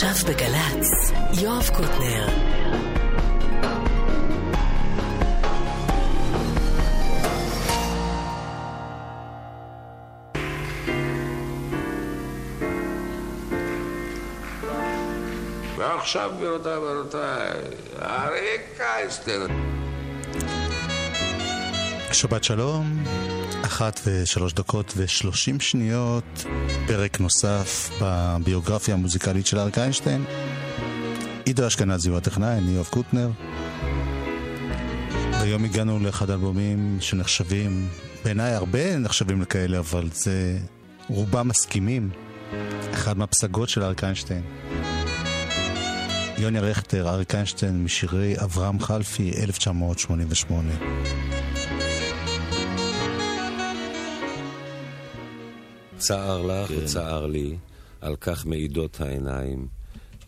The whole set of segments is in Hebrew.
עכשיו בגל"צ, יואב קוטנר. ועכשיו, גבירותיי ורבותיי, אריק קייסטר. שבת שלום, אחת ושלוש דקות ושלושים שניות, פרק נוסף בביוגרפיה המוזיקלית של אריק איינשטיין. עידו אשכנזי הוא הטכנאי, אני יואב קוטנר. היום הגענו לאחד האלבומים שנחשבים, בעיניי הרבה נחשבים לכאלה, אבל זה רובם מסכימים. אחד מהפסגות של אריק איינשטיין. יוני רכטר, אריק איינשטיין, משירי אברהם חלפי, 1988. צער לך וצער לי, על כך מעידות העיניים.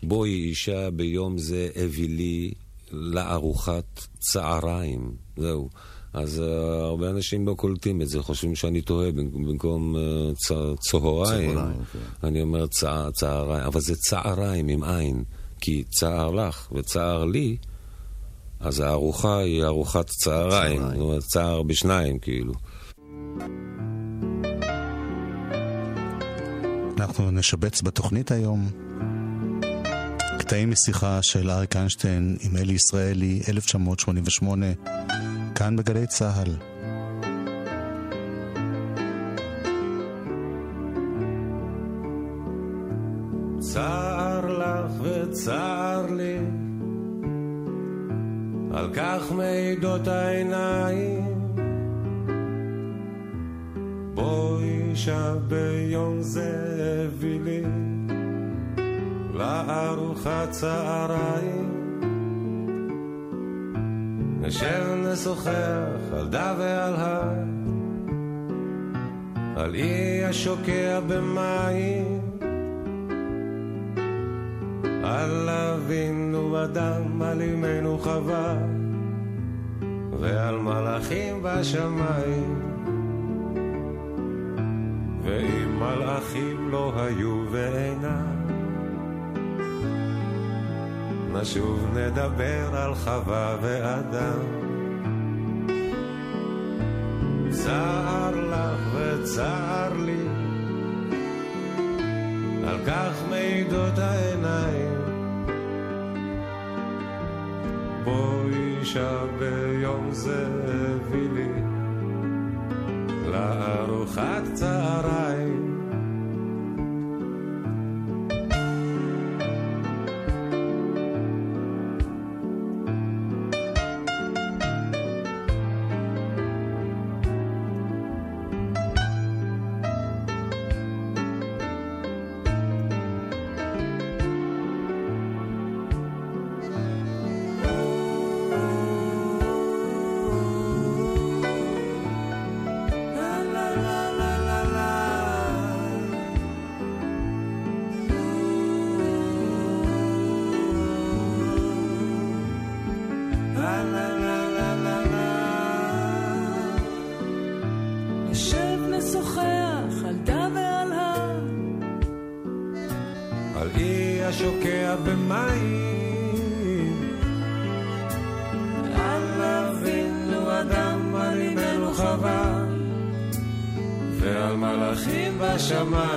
בואי אישה ביום זה הביא לי לארוחת צעריים. זהו. אז uh, הרבה אנשים לא קולטים את זה, חושבים שאני טועה במקום uh, צ... צהריים. כן. אני אומר צע... צעריים, אבל זה צעריים עם עין. כי צער לך וצער לי, אז הארוחה היא ארוחת צהריים. זאת אומרת, צער בשניים, כאילו. אנחנו נשבץ בתוכנית היום קטעים משיחה של אריק איינשטיין עם אלי ישראלי, 1988, כאן בגלי צה"ל. צער לך וצער לי, על כך מעידות העיניים. בואי שביום זה הביא לי לארוחת צהריים. נשב נשוחח על דה ועל הר, על אי השוקע במים. על אבינו אדם, על אמנו חווה, ועל מלאכים בשמיים. ואם מלאכים לא היו ואינם, נשוב נדבר על חווה ואדם. צער לך וצער לי, על כך מעידות העיניים. בואי שביום זה הביא לי לארוחת צהריים. מלאכים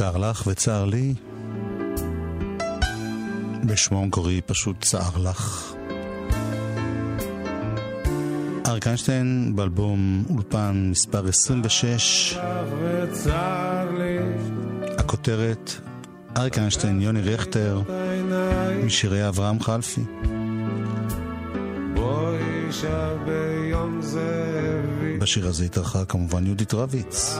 צער לך וצער לי. בשמו המקורי פשוט צער לך. אריק איינשטיין באלבום אולפן מספר 26, וצר לי, הכותרת אריק איינשטיין, יוני רכטר, משירי אברהם חלפי. בשיר הזה התארחה כמובן יהודית רביץ.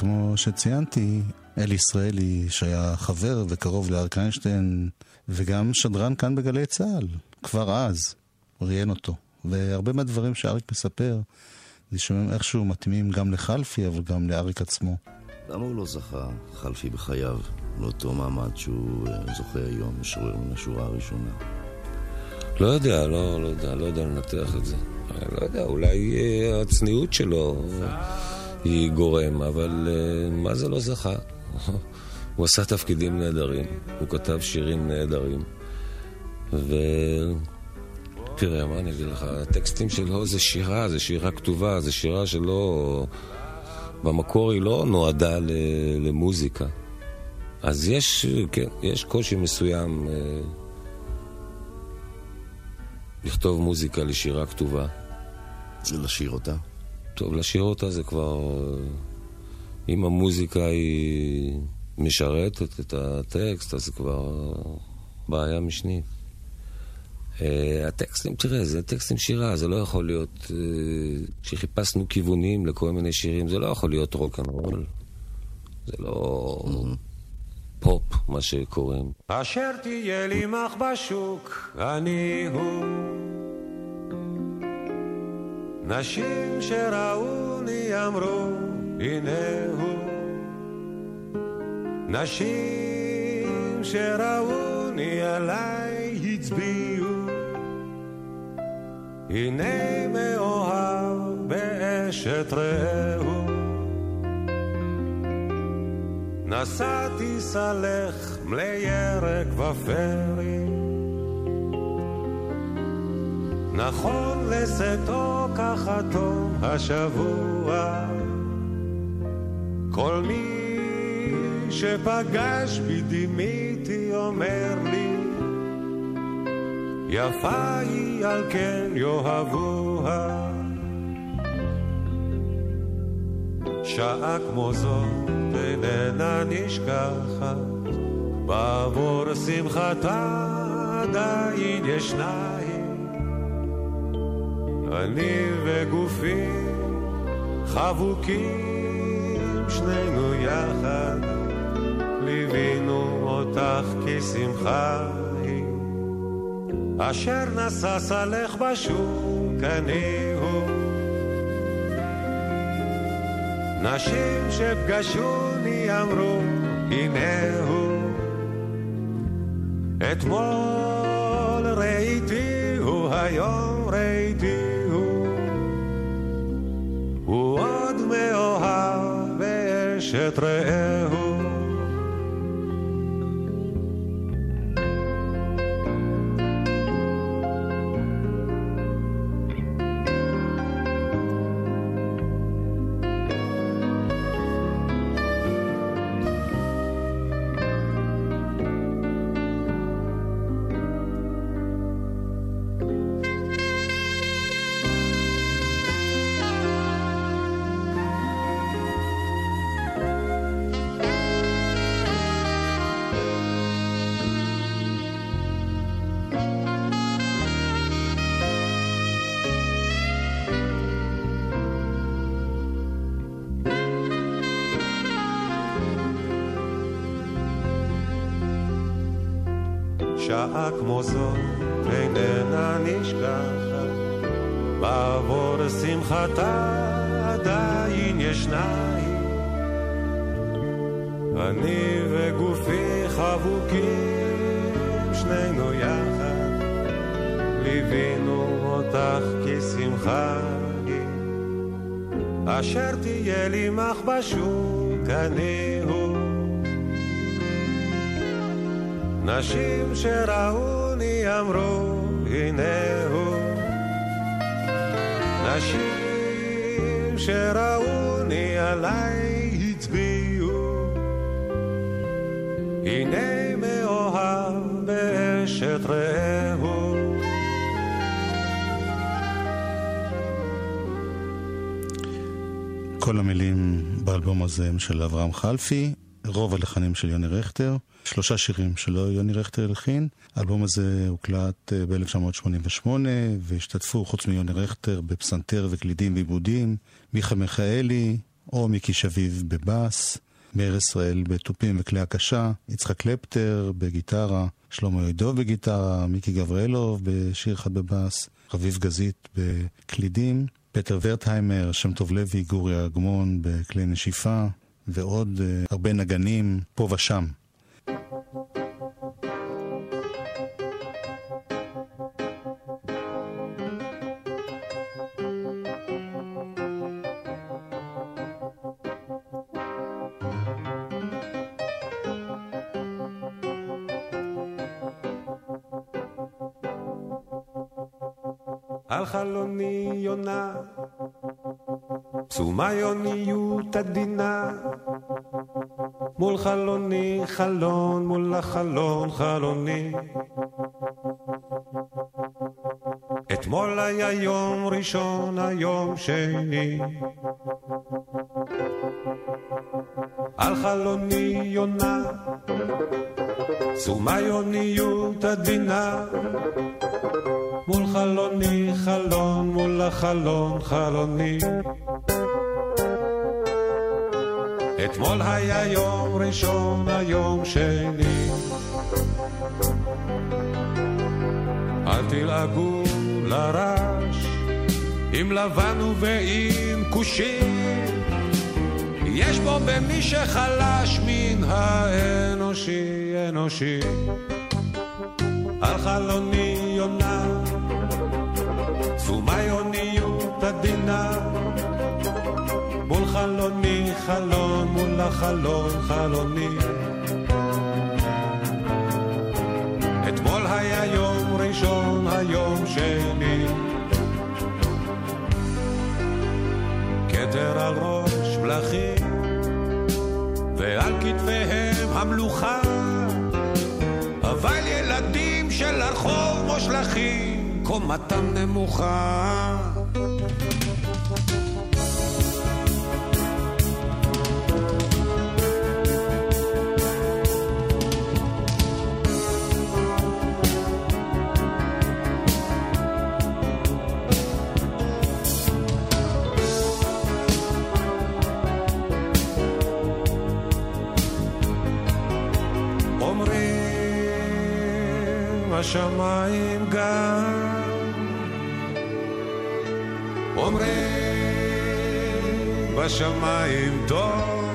וכמו שציינתי, אלי ישראלי, שהיה חבר וקרוב לאריק איינשטיין, וגם שדרן כאן בגלי צה"ל, כבר אז, ראיין אותו. והרבה מהדברים שאריק מספר, נשמעים איכשהו מתאימים גם לחלפי, אבל גם לאריק עצמו. למה הוא לא זכה, חלפי בחייו, לאותו מעמד שהוא אה, זוכה היום, משורר מן השורה הראשונה? לא יודע, לא, לא יודע, לא יודע לנתח את זה. לא יודע, אולי אה, הצניעות שלו היא גורם, אבל אה, מה זה לא זכה? הוא עשה תפקידים נהדרים, הוא כתב שירים נהדרים. ו... תראה, מה אני אגיד לך, הטקסטים שלו זה שירה, זה שירה כתובה, זה שירה שלא... במקור היא לא נועדה למוזיקה. אז יש, כן, יש קושי מסוים אה, לכתוב מוזיקה לשירה כתובה. זה לשיר אותה? טוב, לשיר אותה זה כבר... אם המוזיקה היא משרתת את הטקסט, אז זה כבר בעיה משנית. Uh, הטקסטים, תראה, זה טקסטים שירה, זה לא יכול להיות... Uh, שחיפשנו כיוונים לכל מיני שירים, זה לא יכול להיות רוקנרול. זה לא mm-hmm. פופ, מה שקוראים. אשר תהיה לי מח בשוק, אני הוא. נשים שראוני אמרו, הנה הוא. נשים שראוני עליי הצביעו. הנה מאוהב באשת רעהו. נשאתי סלך מלי ירק ופרי. נכון לשאתו כחתו השבוע. כל מי שפגש בי דימיתי אומר לי יפה היא על כן יאהבוה. שעה כמו זאת איננה נשכחת, בעבור שמחתה עדיין ישנה. אני וגופי חבוקים שנינו יחד, ליווינו אותך כשמחה אשר נשא סלך בשוק אני הוא. נשים שפגשוני אמרו, הנה הוא. אתמול ראיתי הוא, היום ראיתי באשת שעה כמו זאת איננה נשכחת, בעבור שמחתה עדיין ישנה היא. אני וגופי חבוקים, שנינו יחד, ליווינו אותך כשמחה היא. אשר תהיה לי מחבשוק אני נשים שראוני אמרו הנה הוא נשים שראוני עליי הצביעו. הנה מאוהב באשת רעהו. כל המילים באלבום הזה הם של אברהם חלפי, רוב הלחנים של יוני רכטר, שלושה שירים שלא יוני רכטר הלחין. האלבום הזה הוקלט אה, ב-1988, והשתתפו, חוץ מיוני רכטר, בפסנתר וקלידים ועיבודים, מיכה מיכאלי, או מיקי שביב בבאס, מאיר ישראל בתופים וכלי הקשה, יצחק קלפטר בגיטרה, שלמה ידוב בגיטרה, מיקי גבריאלוב בשיר אחד בבאס, רביב גזית בקלידים, פטר ורטהיימר, שם טוב לוי, גורי אגמון בכלי נשיפה, ועוד uh, הרבה נגנים פה ושם. חלוני חלון, מול החלון חלוני. אתמול היה יום ראשון, היום שני. על חלוני יונה, פסומה יוניות עדינה. מול חלוני חלון, מול החלון חלוני. אתמול היה יום ראשון, היום שני. אל תלעגו לרש, עם לבן ועם כושים. יש בו במי שחלש מן האנושי, אנושי. על חלוני יונה תשומה יוניות עדינה מול חלוני חלון מול החלון חלוני אתמול היה יום ראשון היום שני. כתר על ראש מלכים ועל כתפיהם המלוכה. אבל ילדים של הרחוב מושלכים קומתם נמוכה השמיים גם. אומרים בשמיים טוב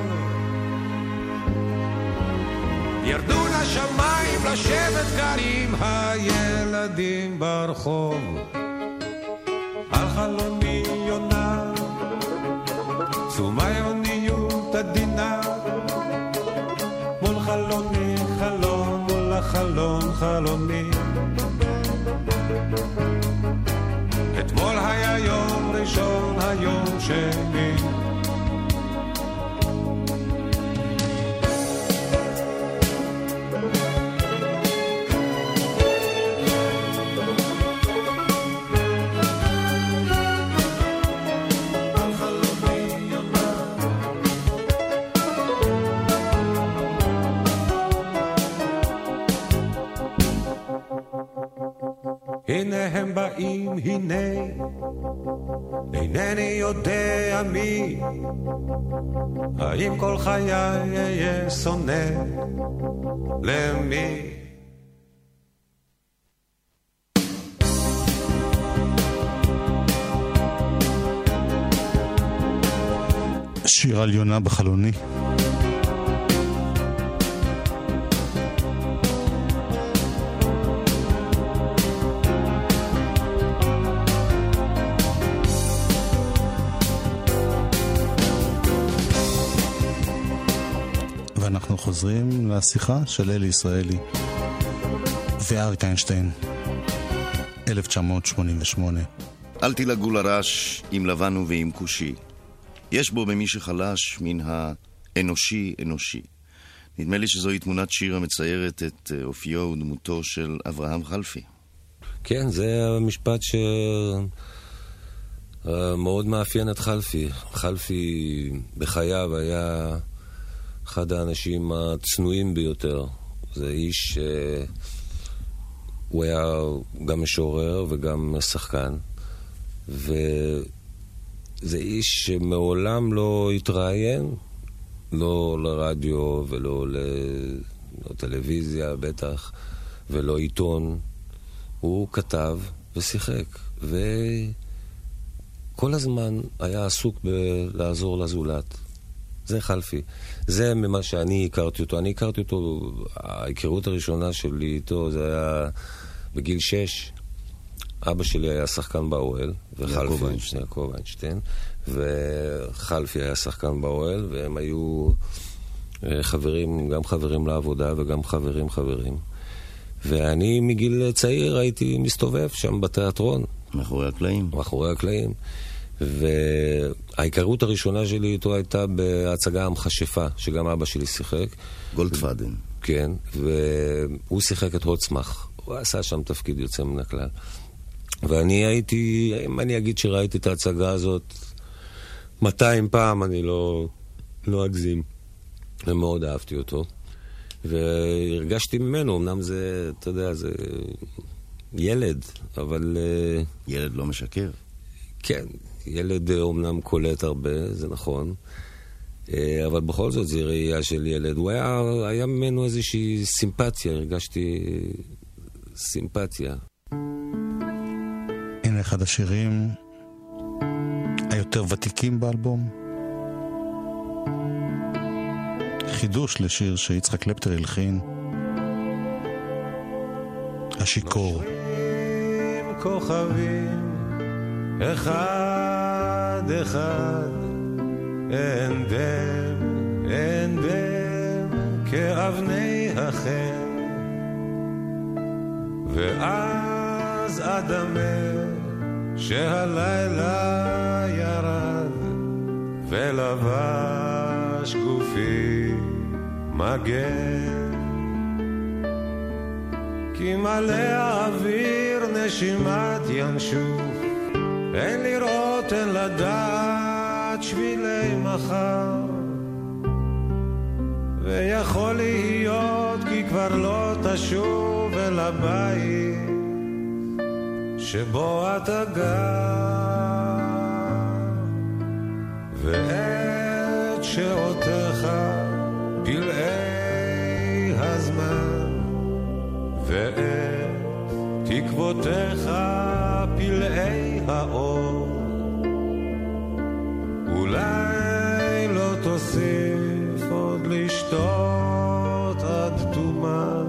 ירדו לשמיים לשבת עם הילדים ברחוב הנה הם באים, הנה, אינני יודע מי, האם כל חיי אהיה שונא למי? שיר על יונה בחלוני. ואנחנו חוזרים לשיחה של אלי ישראלי ואריק איינשטיין, 1988. אל תלעגו לרש עם לבנו ועם כושי. יש בו במי שחלש מן האנושי אנושי. נדמה לי שזוהי תמונת שיר המציירת את אה, אופיו ודמותו של אברהם חלפי. כן, זה המשפט אה, מאוד מאפיין את חלפי. חלפי בחייו היה אחד האנשים הצנועים ביותר. זה איש, הוא היה גם משורר וגם שחקן, וזה איש שמעולם לא התראיין, לא לרדיו ולא לטלוויזיה בטח, ולא עיתון. הוא כתב ושיחק, וכל הזמן היה עסוק בלעזור לזולת. זה חלפי. זה ממה שאני הכרתי אותו. אני הכרתי אותו, ההיכרות הראשונה שלי איתו זה היה בגיל שש. אבא שלי היה שחקן באוהל, וחלפי, יעקב איינשטיין, וחלפי היה שחקן באוהל, והם היו אה, חברים, גם חברים לעבודה וגם חברים חברים. ואני מגיל צעיר הייתי מסתובב שם בתיאטרון. מאחורי הקלעים. מאחורי הקלעים. וההיכרות הראשונה שלי איתו הייתה בהצגה המכשפה, שגם אבא שלי שיחק. גולדפאדן. כן, והוא שיחק את הוצמח. הוא עשה שם תפקיד יוצא מן הכלל. ואני הייתי, אם אני אגיד שראיתי את ההצגה הזאת 200 פעם, אני לא, לא אגזים. ומאוד אהבתי אותו. והרגשתי ממנו, אמנם זה, אתה יודע, זה ילד, אבל... אה, ילד לא משקר. כן, ילד אומנם קולט הרבה, זה נכון. אה, אבל בכל זאת זו ראייה של ילד. הוא היה, היה ממנו איזושהי סימפתיה, הרגשתי סימפתיה. הנה אחד השירים היותר ותיקים באלבום. חידוש לשיר שיצחק קלפטר הלחין. השיכור. כוכבים אחד אחד אין דם, אין דם כאבני החן. ואז אדמה שהלילה ירד ולבש גופי מגן. כי מלא האוויר נשימת ינשוף אין לראות, אין לדעת שבילי מחר. ויכול להיות כי כבר לא תשוב אל הבית שבו אתה גר. ואת שעותיך פלאי הזמן ואת תקוותיך לשתות עד תומן,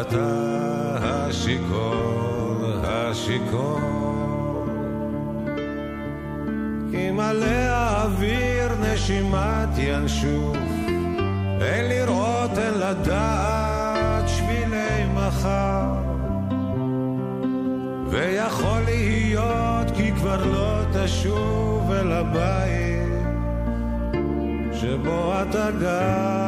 אתה השיכור, השיכור. כי מלא האוויר נשימת ינשוף, אין לראות, אין לדעת שבילי מחר. ויכול להיות כי כבר לא תשוב אל הבית שבו אתה גר.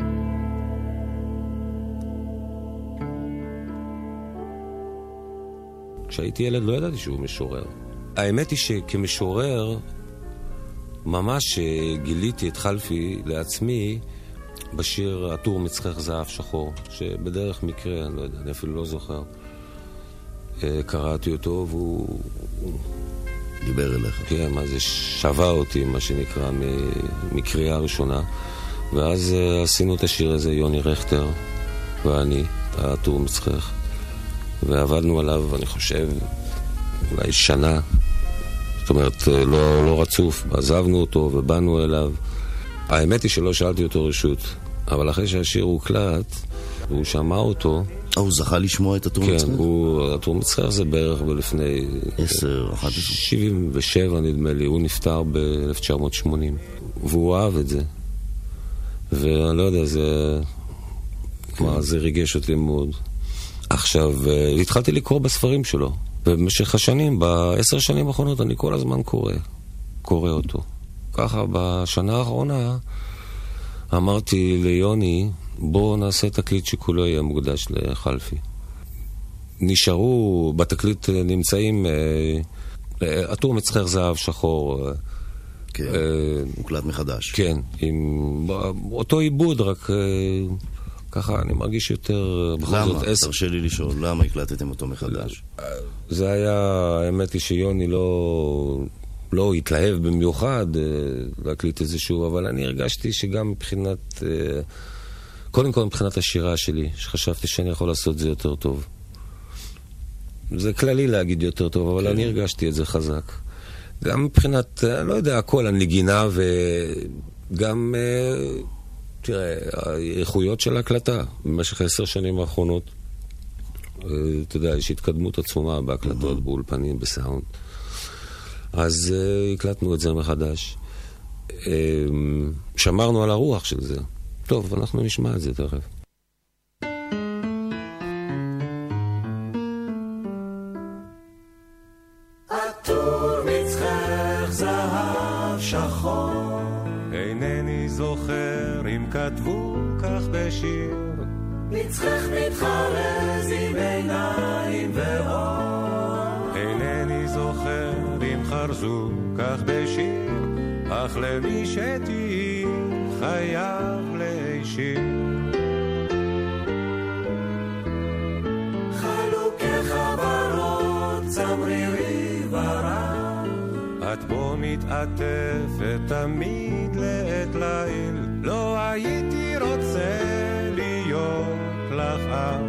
כשהייתי ילד לא ידעתי שהוא משורר. האמת היא שכמשורר, ממש גיליתי את חלפי לעצמי בשיר "עטור מצחך זהב שחור", שבדרך מקרה, אני לא יודע, אני אפילו לא זוכר. אה, קראתי אותו והוא... דיבר אליך. כן, מה זה שבה אותי, מה שנקרא, מקריאה ראשונה. ואז uh, עשינו את השיר הזה, יוני רכטר ואני, הטור מצחך. ועבדנו עליו, אני חושב, אולי שנה. זאת אומרת, אה, לא, לא רצוף. עזבנו אותו ובאנו אליו. האמת היא שלא שאלתי אותו רשות, אבל אחרי שהשיר הוקלט, והוא שמע אותו... אה, הוא זכה לשמוע את הטור כן, מצחך? כן, הוא, הטור מצחך זה בערך בלפני... עשר, אחת עשרה. 77 נדמה לי, הוא נפטר ב-1980. והוא אהב את זה. ואני לא יודע, זה... מה, זה ריגש אותי מאוד. עכשיו, אה, התחלתי לקרוא בספרים שלו. ובמשך השנים, בעשר שנים האחרונות, אני כל הזמן קורא. קורא אותו. ככה, בשנה האחרונה אמרתי ליוני, בואו נעשה תקליט שכולו יהיה מוקדש לחלפי. נשארו, בתקליט נמצאים אה, עטור מצחר זהב שחור. אה, כן, מוקלט מחדש. כן, עם אותו עיבוד, רק ככה אני מרגיש יותר... למה? תרשה לי לשאול, למה הקלטתם אותו מחדש? זה היה, האמת היא שיוני לא... לא התלהב במיוחד להקליט את זה שוב, אבל אני הרגשתי שגם מבחינת... קודם כל מבחינת השירה שלי, שחשבתי שאני יכול לעשות זה יותר טוב. זה כללי להגיד יותר טוב, אבל כן. אני הרגשתי את זה חזק. גם מבחינת, לא יודע, הכל, הנגינה וגם, תראה, האיכויות של ההקלטה במשך עשר שנים האחרונות. אתה יודע, יש התקדמות עצומה בהקלטות, mm-hmm. באולפנים, בסאונד. אז uh, הקלטנו את זה מחדש. Uh, שמרנו על הרוח של זה. טוב, אנחנו נשמע את זה תכף. מצחך מתחרז עם עיניים ואור. אינני זוכר אם חרזו כך בשיר, אך למי שתהי חייב להישיר. חלוקי חברות, צמרירי ורב. את בו מתעטפת תמיד לעת ליל, לא הייתי רוצה לך.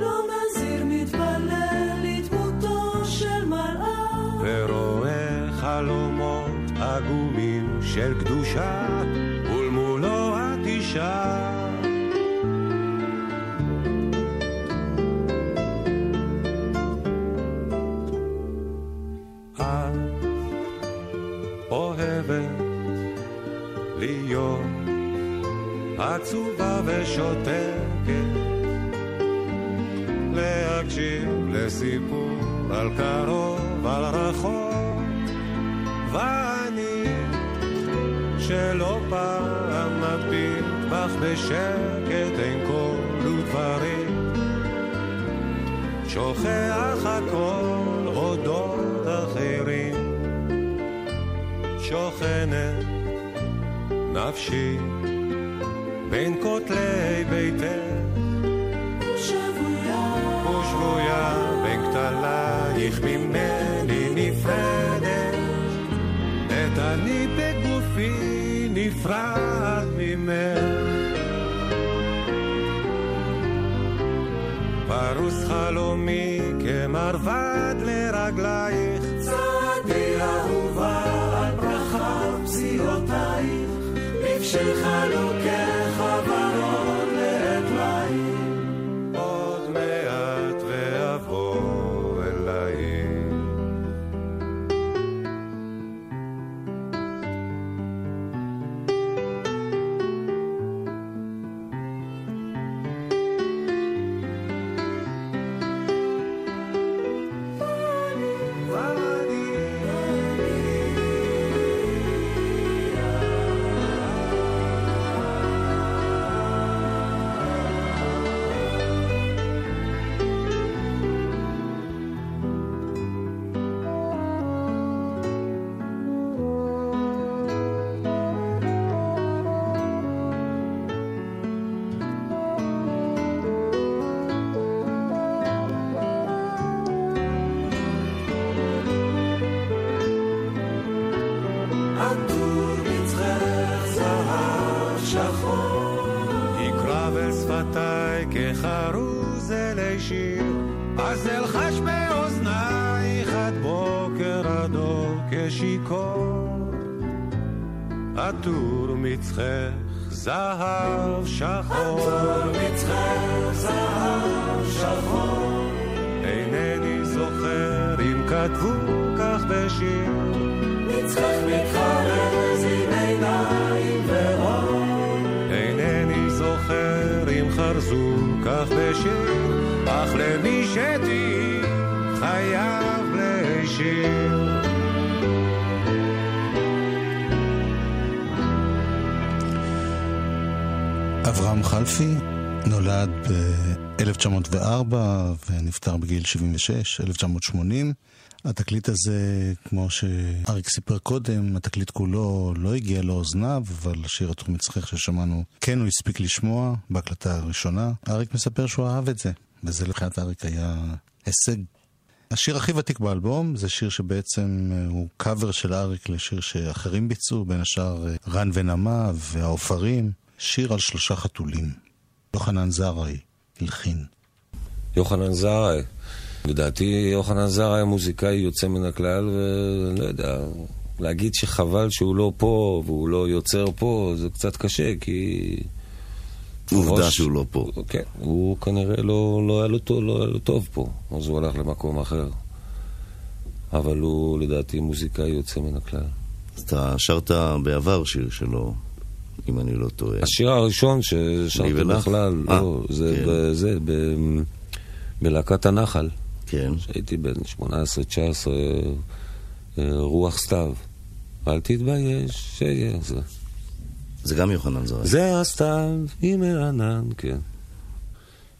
לא נזיר מתפלל לדמותו של מלאך. ורואה חלומות עגומים של קדושה, ולמולו את אישה. עצובה ושותקת, להקשיב לסיפור על קרוב, על רחוק, ואני שלא פעם מביט בך בשקט אין קול ודברים, שוכח הכל אודות אחרים, שוכנת נפשי בין כותלי כתלייך ממני נפרדת. את אני בגופי נפרד ממך. פרוס חלומי כמרבד לרגלייך. צעדי אהובה על ברכה פסיעותייך. של חלוקי שתהי חייב להשאיר. אברהם חלפי נולד ב-1904 ונפטר בגיל 76, 1980. התקליט הזה, כמו שאריק סיפר קודם, התקליט כולו לא הגיע לאוזניו, אבל שיר התחום מצחך ששמענו, כן הוא הספיק לשמוע בהקלטה הראשונה. אריק מספר שהוא אהב את זה, וזה לבחינת אריק היה הישג. השיר הכי ותיק באלבום זה שיר שבעצם הוא קאבר של אריק לשיר שאחרים ביצעו, בין השאר רן ונמה והעופרים. שיר על שלושה חתולים. יוחנן זרעי הלחין. יוחנן זרעי. לדעתי יוחנן זרעי מוזיקאי יוצא מן הכלל, ולא יודע, להגיד שחבל שהוא לא פה והוא לא יוצר פה, זה קצת קשה, כי... עובדה. שהוא לא פה. כן, הוא כנראה לא, לא, היה לו טוב, לא היה לו טוב פה, אז הוא הלך למקום אחר. אבל הוא לדעתי מוזיקאי יוצא מן הכלל. אז אתה שרת בעבר שיר שלו. אם אני לא טועה. השיר הראשון ששרתי בכלל, 아, לא, זה, כן. בזה, ב, בלהקת הנחל. כן. שהייתי בן 18-19, אה, רוח סתיו. אל תתבייש שיהיה זה. זה גם יוחנן זרעי. זה הסתיו עם הענן, כן.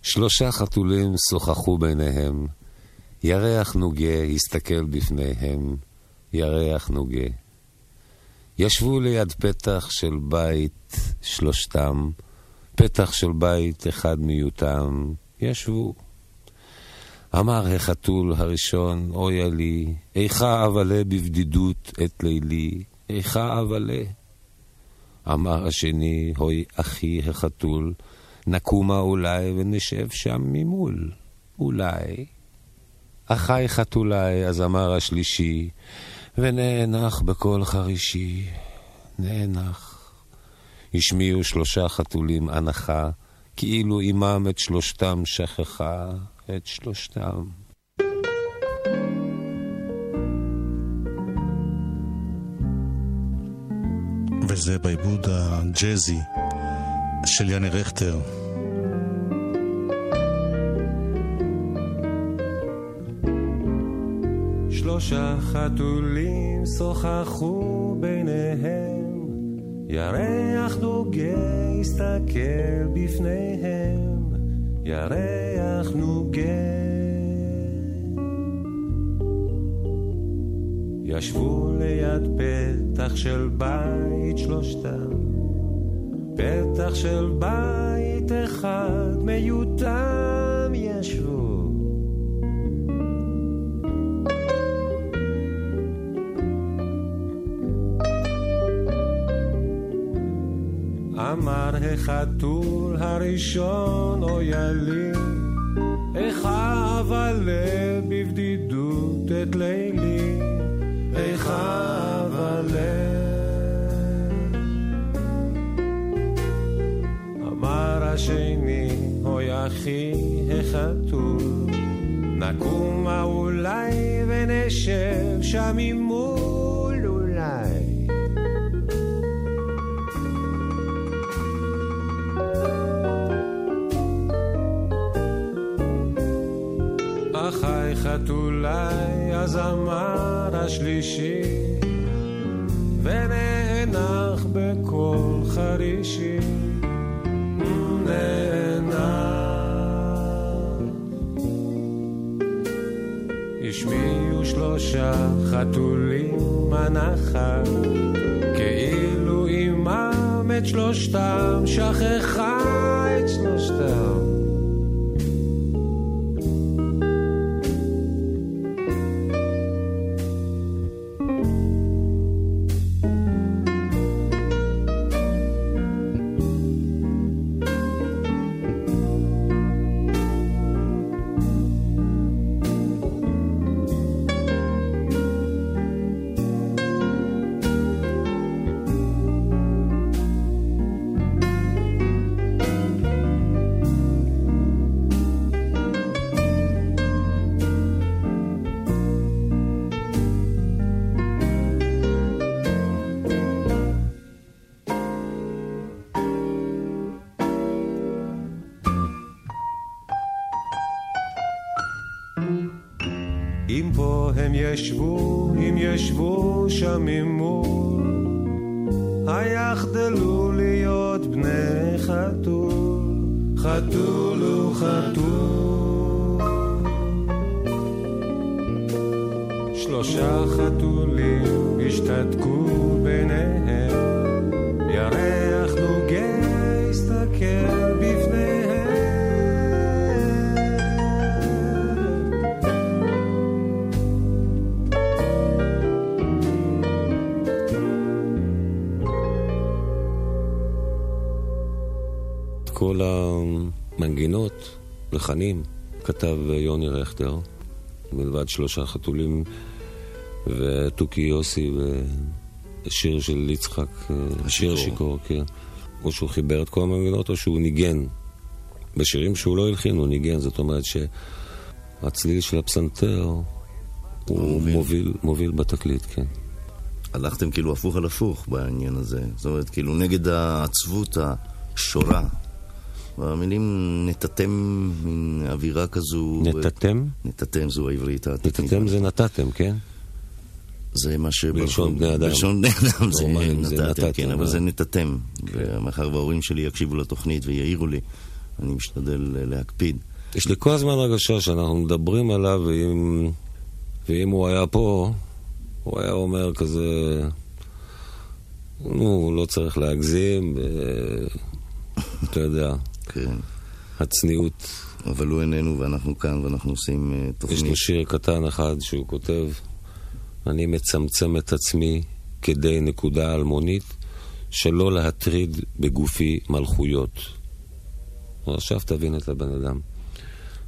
שלושה חתולים שוחחו ביניהם, ירח נוגה הסתכל בפניהם, ירח נוגה. ישבו ליד פתח של בית שלושתם, פתח של בית אחד מיותם, ישבו. אמר החתול הראשון, אויה לי, איכה אבלה בבדידות את לילי, איכה אבלה. אמר השני, הוי אחי החתול, נקומה אולי ונשב שם ממול, אולי. אחי חתולי, אז אמר השלישי, ונאנח בקול חרישי, נאנח. השמיעו שלושה חתולים הנחה, כאילו עמם את שלושתם שכחה, את שלושתם. וזה בעיבוד הג'אזי של יאני רכטר. שלושה חתולים שוחחו ביניהם, ירח נוגה הסתכל בפניהם, ירח נוגה. ישבו ליד פתח של בית שלושתם, פתח של בית אחד מיותם ישבו. אמר החתול הראשון, אוי לי, איך אבלה בבדידות את לילי, איך אבלה. אמר השני, אוי אחי החתול, נקומה אולי ונשב שם ממול אולי. חי חתולי, אז אמר השלישי, ונאנח בקול חרישי, נאנח. השמיעו שלושה חתולים הנחה, כאילו עמם את שלושתם, שכחה חתול הוא חתול. שלושה חתולים השתתקו המנגינות, לחנים, כתב יוני רכטר, מלבד שלושה חתולים ותוכי יוסי ושיר של יצחק, שיר שיכור, כן. או שהוא חיבר את כל המנגינות או שהוא ניגן. בשירים שהוא לא הלחין הוא ניגן, זאת אומרת שהצליל של הפסנתר הוא. מוביל, מוביל בתקליט, כן. הלכתם כאילו הפוך על הפוך בעניין הזה. זאת אומרת, כאילו נגד העצבות השורה. והמילים נטאתם מין אווירה כזו... נתתם? נטאתם זו העברית התקנית. נתתם זה נתתם, כן? זה מה ש... בלשון בני אדם. בלשון בני אדם זה נתתם, נתתם, כן, אבל אבל- זה נטאתם. ומאחר וההורים שלי יקשיבו לתוכנית ויעירו לי, אני משתדל אה, להקפיד. יש לי כל הזמן הרגשה שאנחנו מדברים עליו, ואם, ואם הוא היה פה, הוא היה אומר כזה, נו, לא צריך להגזים. אתה יודע, כן. הצניעות. אבל הוא איננו ואנחנו כאן ואנחנו עושים אה, יש תוכנית. לו שיר קטן אחד שהוא כותב, אני מצמצם את עצמי כדי נקודה אלמונית, שלא להטריד בגופי מלכויות. עכשיו תבין את הבן אדם.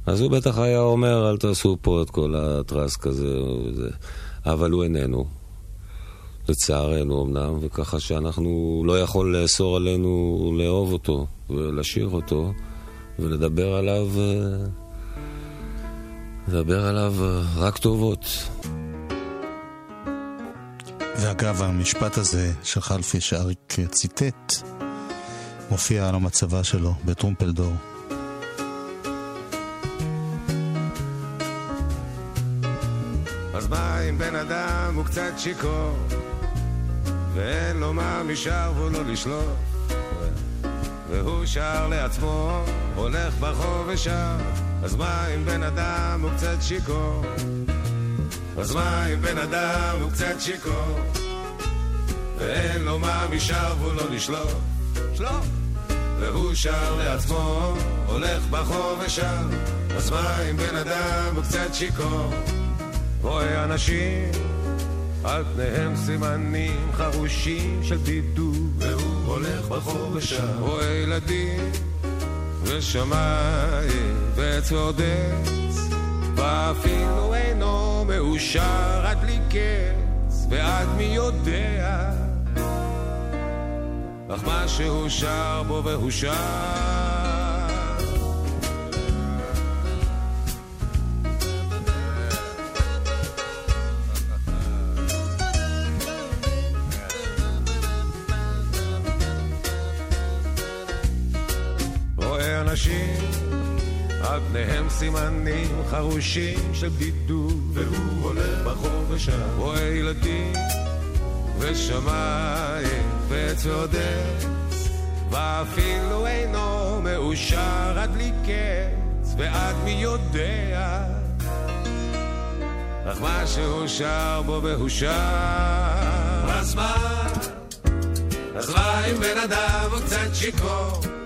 אז הוא בטח היה אומר, אל תעשו פה את כל הטרס כזה וזה. אבל הוא איננו. לצערנו אמנם, וככה שאנחנו לא יכול לאסור עלינו לאהוב אותו ולשיר אותו ולדבר עליו, אה, לדבר עליו אה, רק טובות. ואגב, המשפט הזה של חלפי שאריק ציטט, מופיע על המצבה שלו בטרומפלדור. אז מה אם בן אדם הוא קצת שיכור ואין לו מה משאר והוא לא לשלוף והוא שר לעצמו, הולך ברחוב ושר אז מה אם בן אדם הוא קצת שיכור? אז מה אם בן אדם הוא קצת שיכור? ואין לו מה משאר והוא לא לשלוף שלוף והוא שר לעצמו, הולך ברחוב ושר אז מה אם בן אדם הוא קצת שיכור? רואה אנשים, על פניהם סימנים חרושים של בידוד, הולך ברחוב ושם. רואה ילדים ושמיים וצוד עץ, ואפילו אינו מאושר עד בלי קץ, ועד מי יודע, אך מה שהוא שר בו והוא שר אנשים, על פניהם סימנים חרושים של בדידות, והוא הולך ברחוב ושם. רואה ילדים ושמיים וצוד עץ, ואפילו אינו מאושר עד בלי קץ, ועד מי יודע, אך מה שהוא שר בו והוא שר. אז מה? אז מה אם בן אדם הוא קצת שיכור?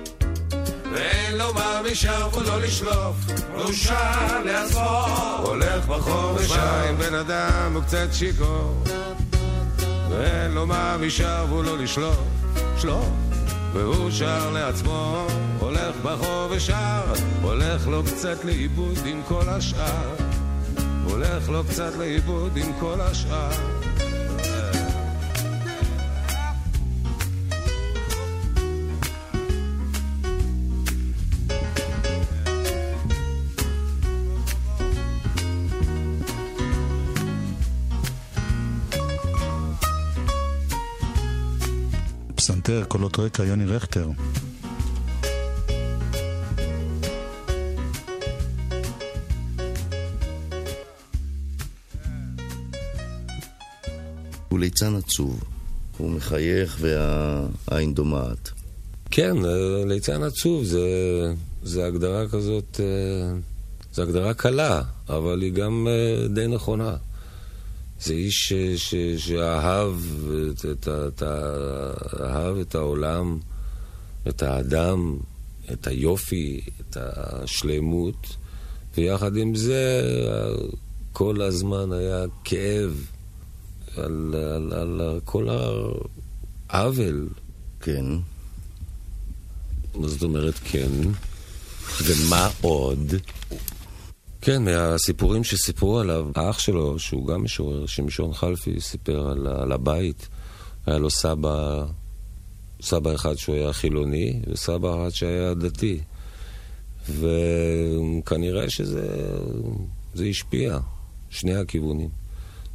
ואין לו מה משאר ולא לשלוף, והוא שר לעצמו, הולך ברחוב ושר. אם בן אדם הוא קצת שיכור, ואין לו מה משאר ולא לשלוף, שלוף. והוא שר לעצמו, הולך ברחוב ושר, הולך לו קצת לאיבוד עם כל השאר, הולך לו קצת לאיבוד עם כל השאר. פסנתר, קולות רקע, יוני רכטר. הוא ליצן עצוב. הוא מחייך והעין דומעת. כן, אה, ליצן עצוב זה, זה הגדרה כזאת, אה, זו הגדרה קלה, אבל היא גם אה, די נכונה. זה איש ש, ש, שאהב את, את, את, אהב את העולם, את האדם, את היופי, את השלמות, ויחד עם זה כל הזמן היה כאב על, על, על, על כל העוול. כן. מה זאת אומרת כן? ומה עוד? כן, מהסיפורים שסיפרו עליו, האח שלו, שהוא גם משורר, שמשון חלפי, סיפר על, על הבית. היה לו סבא, סבא אחד שהוא היה חילוני, וסבא אחד שהיה דתי. וכנראה שזה זה השפיע, שני הכיוונים.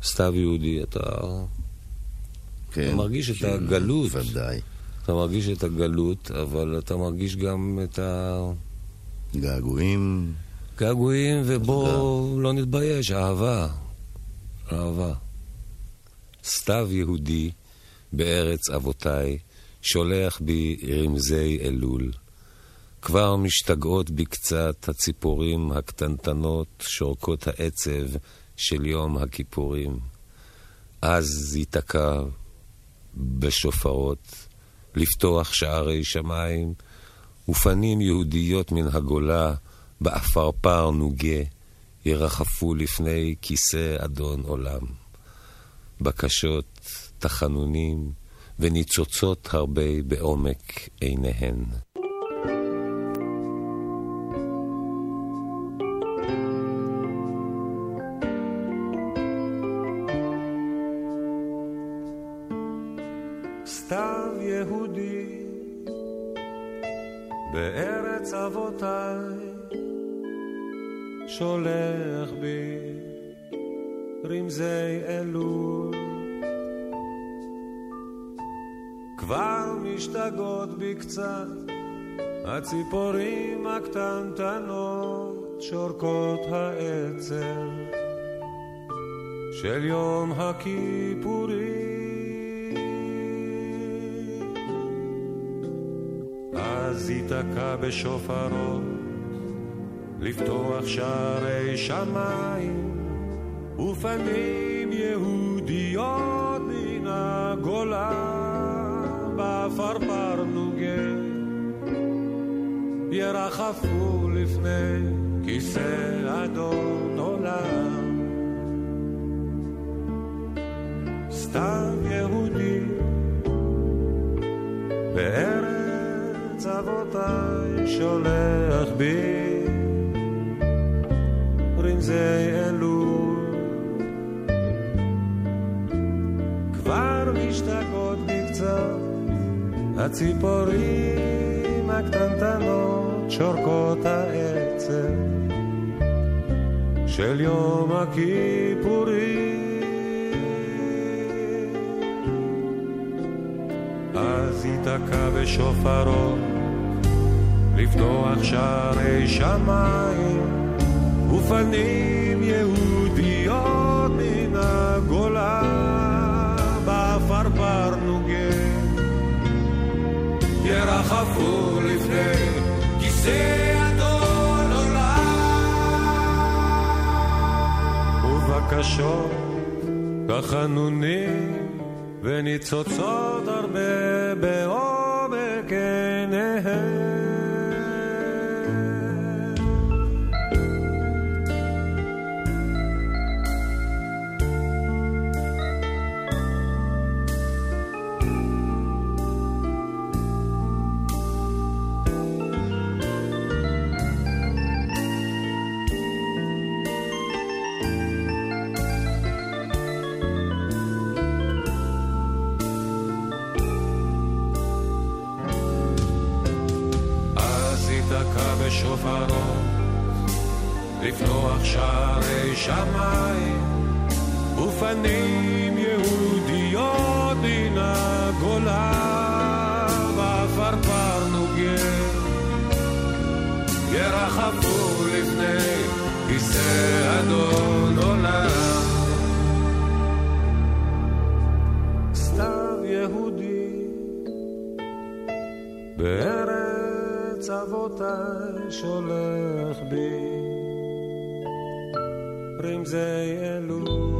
סתיו יהודי, אתה, כן, אתה מרגיש כן, את הגלות. ודאי. אתה מרגיש את הגלות, אבל אתה מרגיש גם את ה... געגועים. געגועים, ובוא לא נתבייש, אהבה. אהבה. סתיו יהודי בארץ אבותיי, שולח בי רמזי אלול. כבר משתגעות בי קצת הציפורים הקטנטנות, שורקות העצב של יום הכיפורים. אז ייתקע בשופרות, לפתוח שערי שמיים, ופנים יהודיות מן הגולה, בעפרפר נוגה, ירחפו לפני כיסא אדון עולם. בקשות, תחנונים, וניצוצות הרבה בעומק עיניהן. סתיו יהודי בארץ אבותיי שולח בי רמזי אלול כבר משתגעות בי קצת הציפורים הקטנטנות שורקות העצב של יום הכיפורים. אז ייתקע בשופרו לפתוח שערי שמיים ופנים יהודיות מן הגולה בעפרפר נוגה ירחפו לפני כיסא אדון עולם. סתם יהודי בארץ אבותיי שולח בי רמזי אלול כבר משתגעות בי קצת הציפורים הקטנטנות שורקות העצב של יום הכיפורים. אז ייתקע בשופרו לפתוח שערי שמיים ופנים יהודיות מן הגולה בעפרפר נוגה ירחפו לפני כיסא אדון עולם ובקשות תחנונים וניצוצות הרבה בעומק עיניהם לפתוח שערי שמיים ופנים יהודיות מן הגולה בעפרפר נוגה. ירחפו לפני כיסא אדון עולם. סתיו יהודי בארץ אבותיי שולח בי רמזי אלול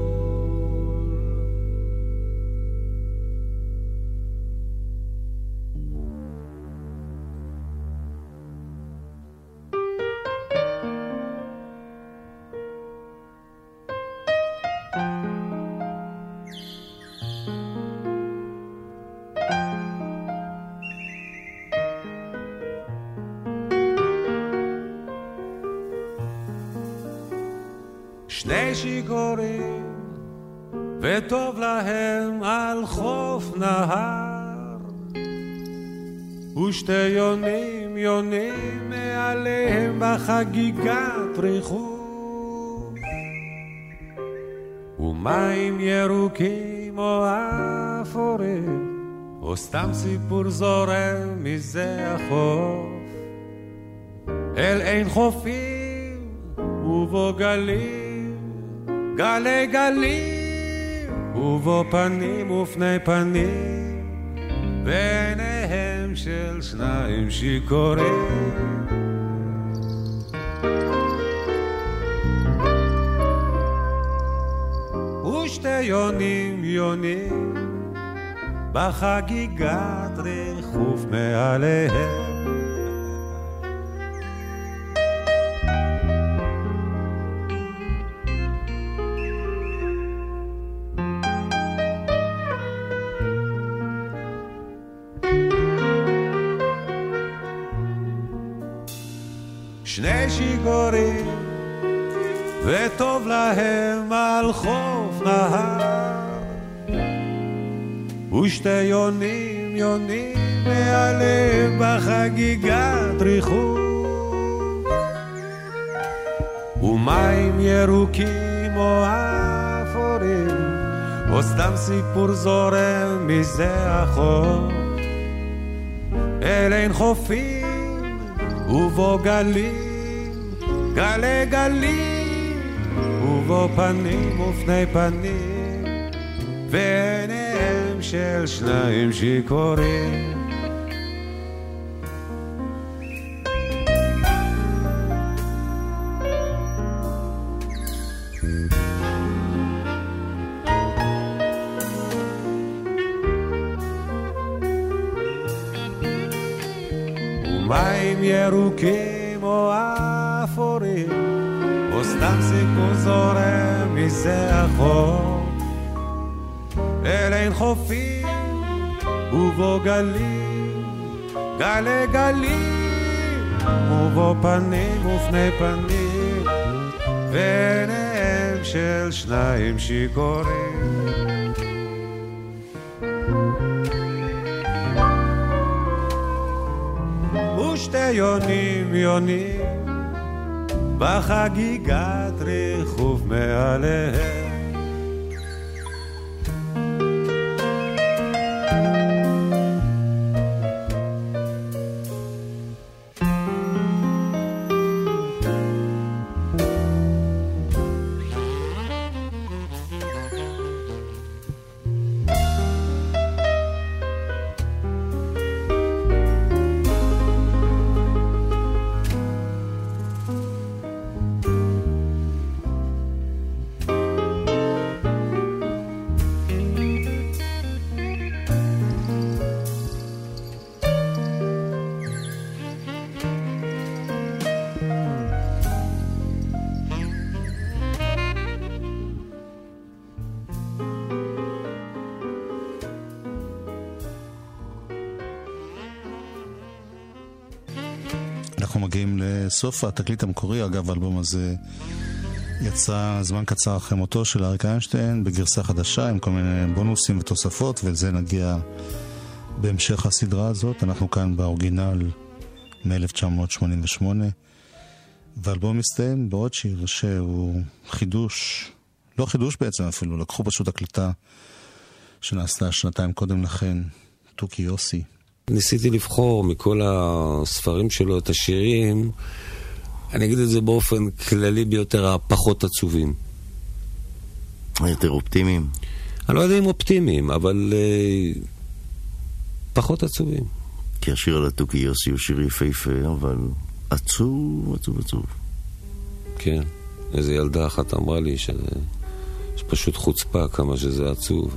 שני שיכורים, וטוב להם על חוף נהר. ושתי יונים יונים מעליהם בחגיגת ריחוף. ומים ירוקים או אפורים, או סתם סיפור זורם מזה החוף. אל אין חופים ובו גלים גלי גלים, ובו פנים ופני פנים, בעיניהם של שניים שיכורים. ושתי יונים יונים, בחגיגת ריחוף מעליהם. יונים מעליהם בחגיגת ריחוף. ומים ירוקים או אפורים, או סתם סיפור זורם מזה החוף. אל אין חופים ובו גלים גלי גלים, ובו פנים ופני פנים, ועיניהם של שניים שיכורים. חופים ובו גלים, גלי גלים, ובו פנים ופני פנים, ועיניהם של שניים שיכורים. ושתי יונים יונים בחגיגת ריחוף מעליהם. לסוף התקליט המקורי, אגב, האלבום הזה יצא זמן קצר אחרי מותו של אריק איינשטיין, בגרסה חדשה עם כל מיני בונוסים ותוספות, ולזה נגיע בהמשך הסדרה הזאת. אנחנו כאן באורגינל מ-1988, והאלבום מסתיים בעוד שיר שהוא חידוש, לא חידוש בעצם אפילו, לקחו פשוט הקלטה שנעשתה שנתיים קודם לכן, תוכי יוסי. ניסיתי לבחור מכל הספרים שלו את השירים, אני אגיד את זה באופן כללי ביותר, הפחות עצובים. היותר אופטימיים. אני לא יודע אם אופטימיים, אבל uh, פחות עצובים. כי השיר על התוכי יוסי הוא שיר יפהפה, אבל עצוב, עצוב, עצוב. כן, איזה ילדה אחת אמרה לי שזה פשוט חוצפה כמה שזה עצוב.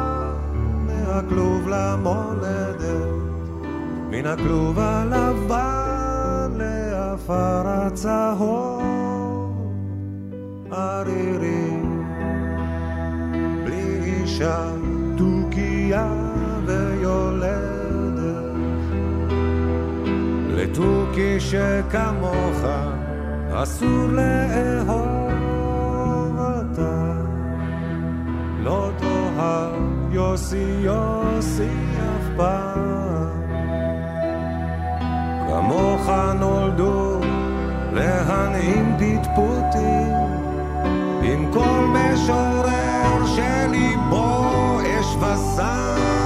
מהכלוב למולדת, מן הכלוב הלבן לעפר הצהוב, ערירי, בלי אישה, תוכיה ויולדת. לתוכי שכמוך אסור לאהוב אתה לא תאהב יוסי יוסי אף פעם. כמוך נולדו להנעים פטפוטים עם כל משורר שליבו אש וזעם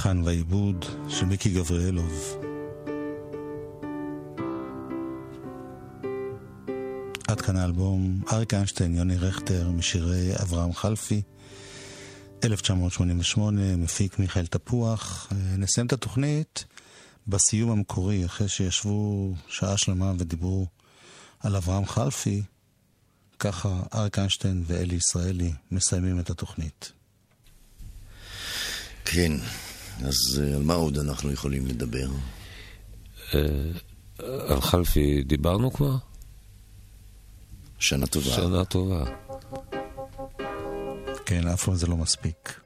בלחן והעיבוד של מיקי גבריאלוב. עד כאן האלבום אריק איינשטיין, יוני רכטר, משירי אברהם חלפי, 1988, מפיק מיכאל תפוח. אה, נסיים את התוכנית בסיום המקורי, אחרי שישבו שעה שלמה ודיברו על אברהם חלפי. ככה אריק איינשטיין ואלי ישראלי מסיימים את התוכנית. כן, אז על מה עוד אנחנו יכולים לדבר? על חלפי דיברנו כבר? שנה טובה. שנה טובה. כן, אף פעם זה לא מספיק.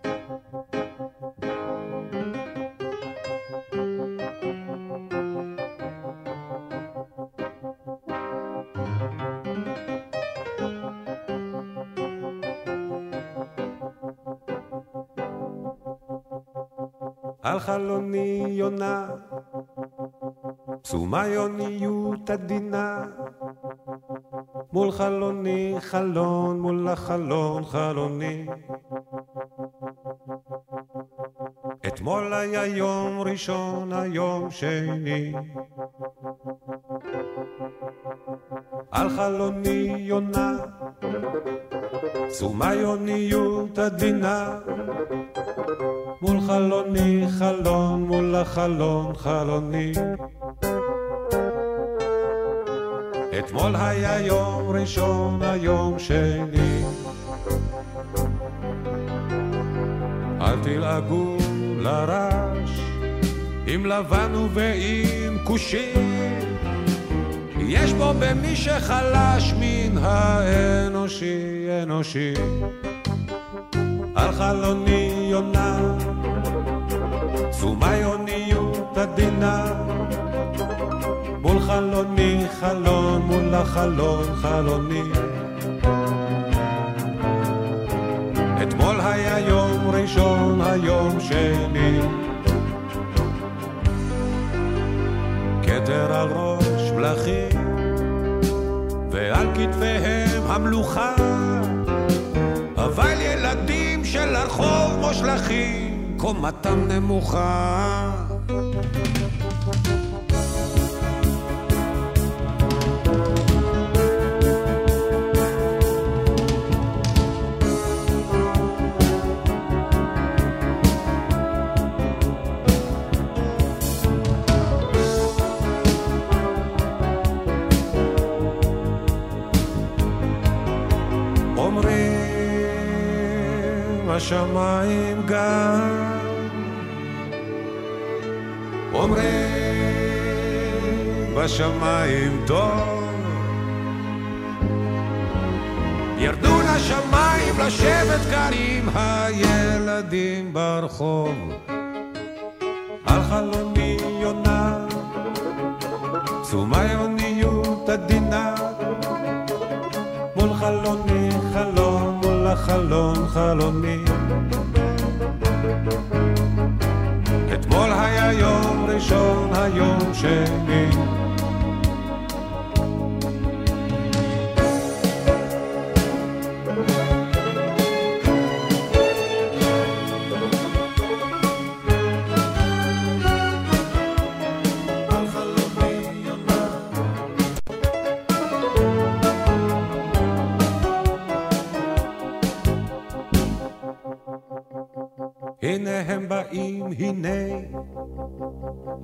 על חלוני יונה, פסומה יוניות עדינה, מול חלוני חלון, מול החלון חלוני. אתמול היה יום ראשון, היום שני. על חלוני יונה, פסומה יוניות עדינה. מול חלוני חלון, מול החלון חלוני. אתמול היה יום ראשון, היום שני. אל תלעגו לרש, עם לבן ועם כושים. יש בו במי שחלש מן האנושי, אנושי. על חלוני יונה, תשומה יוניות עדינה, מול חלוני חלון, מול החלון חלוני. אתמול היה יום ראשון, היום שני. כתר על ראש מלכים, ועל כתפיהם המלוכה. אבל ילדים של הרחוב מושלכים, קומתם נמוכה. השמיים גם. אומרים בשמיים טוב. ירדו לשמיים לשבת עם הילדים ברחוב. על חלוני יונה תשומה יוניות חלון חלוני אתמול היה יום ראשון, היום שני.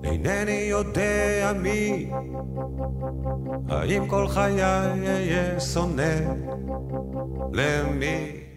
אינני יודע מי, האם כל חיי אהיה שונא למי?